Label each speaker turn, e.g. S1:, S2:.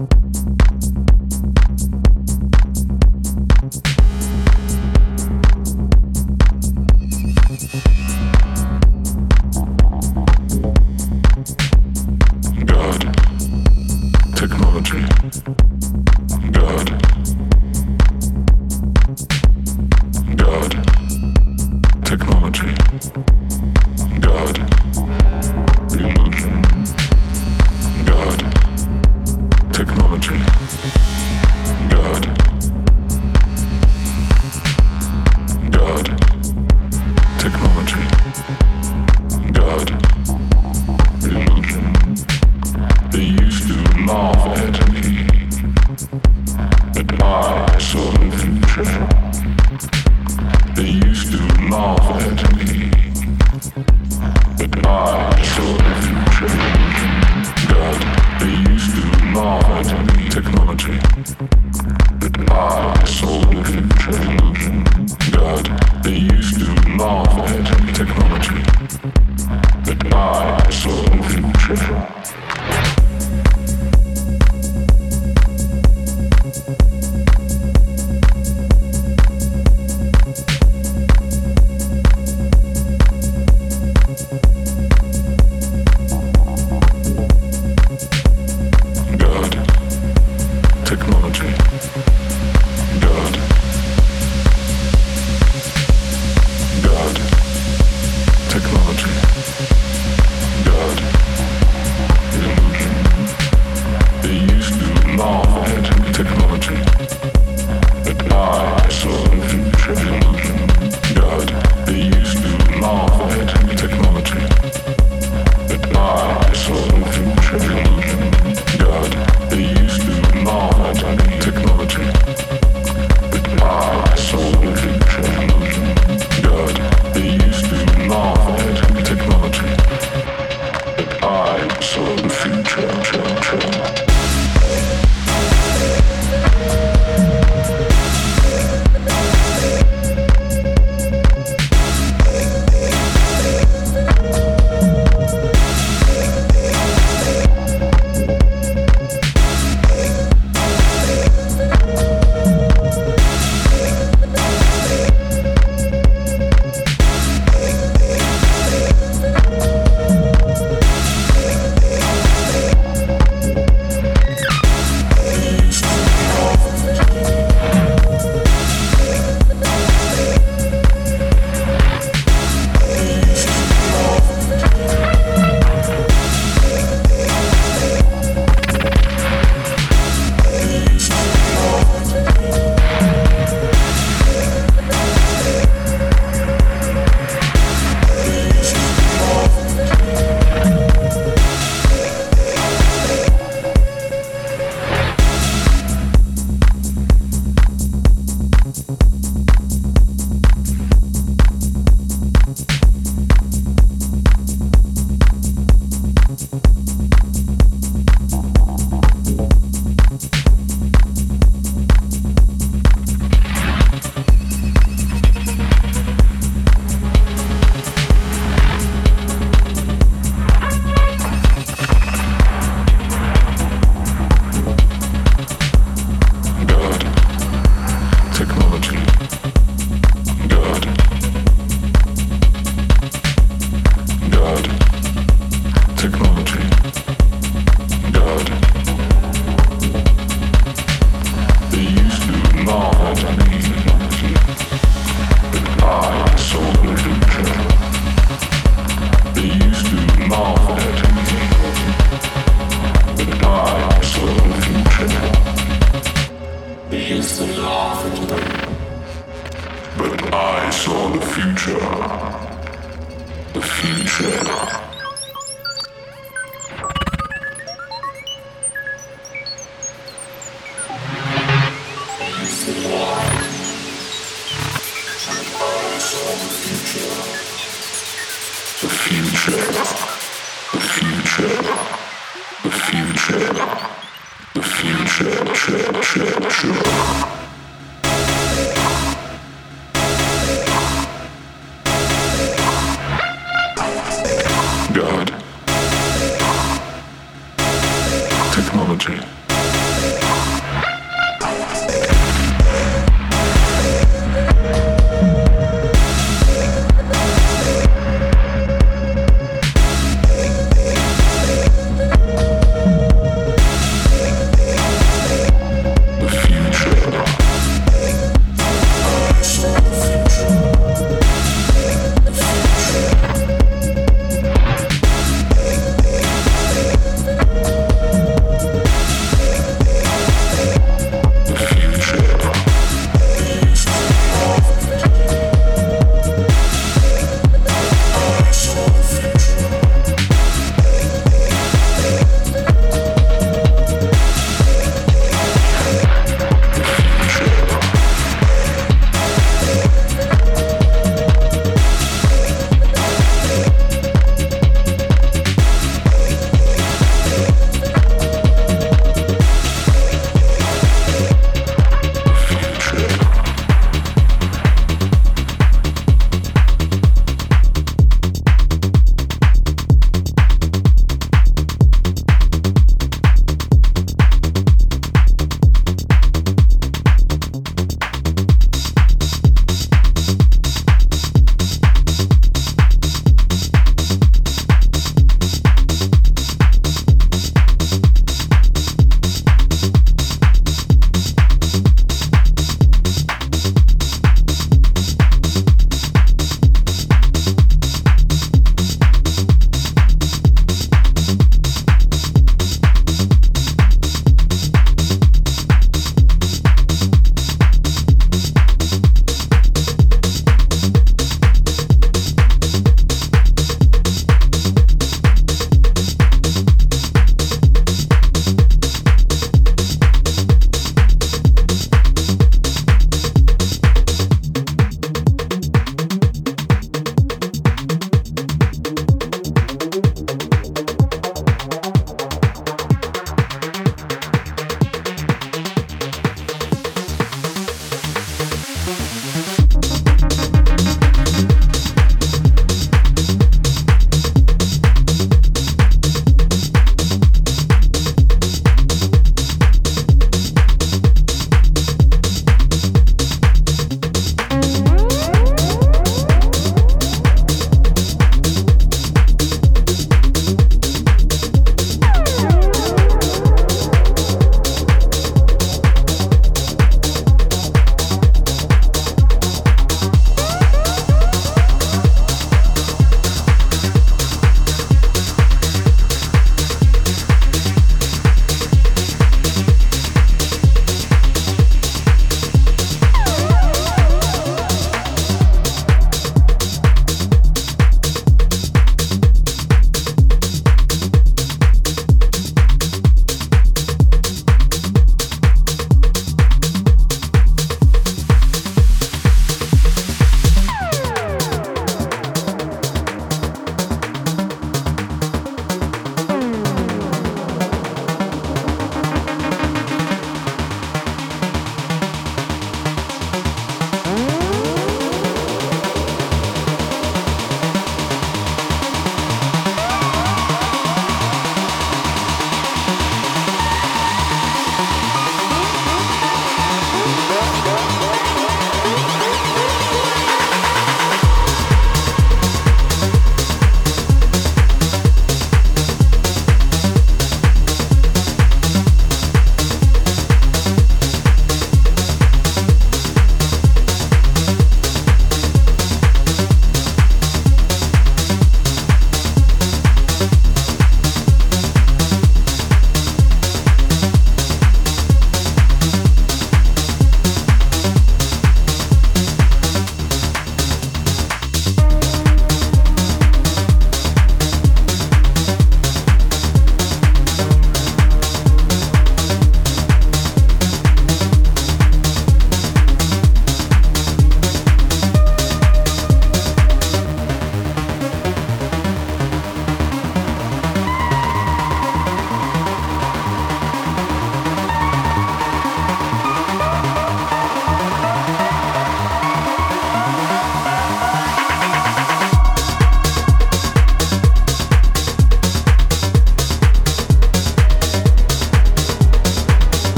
S1: you.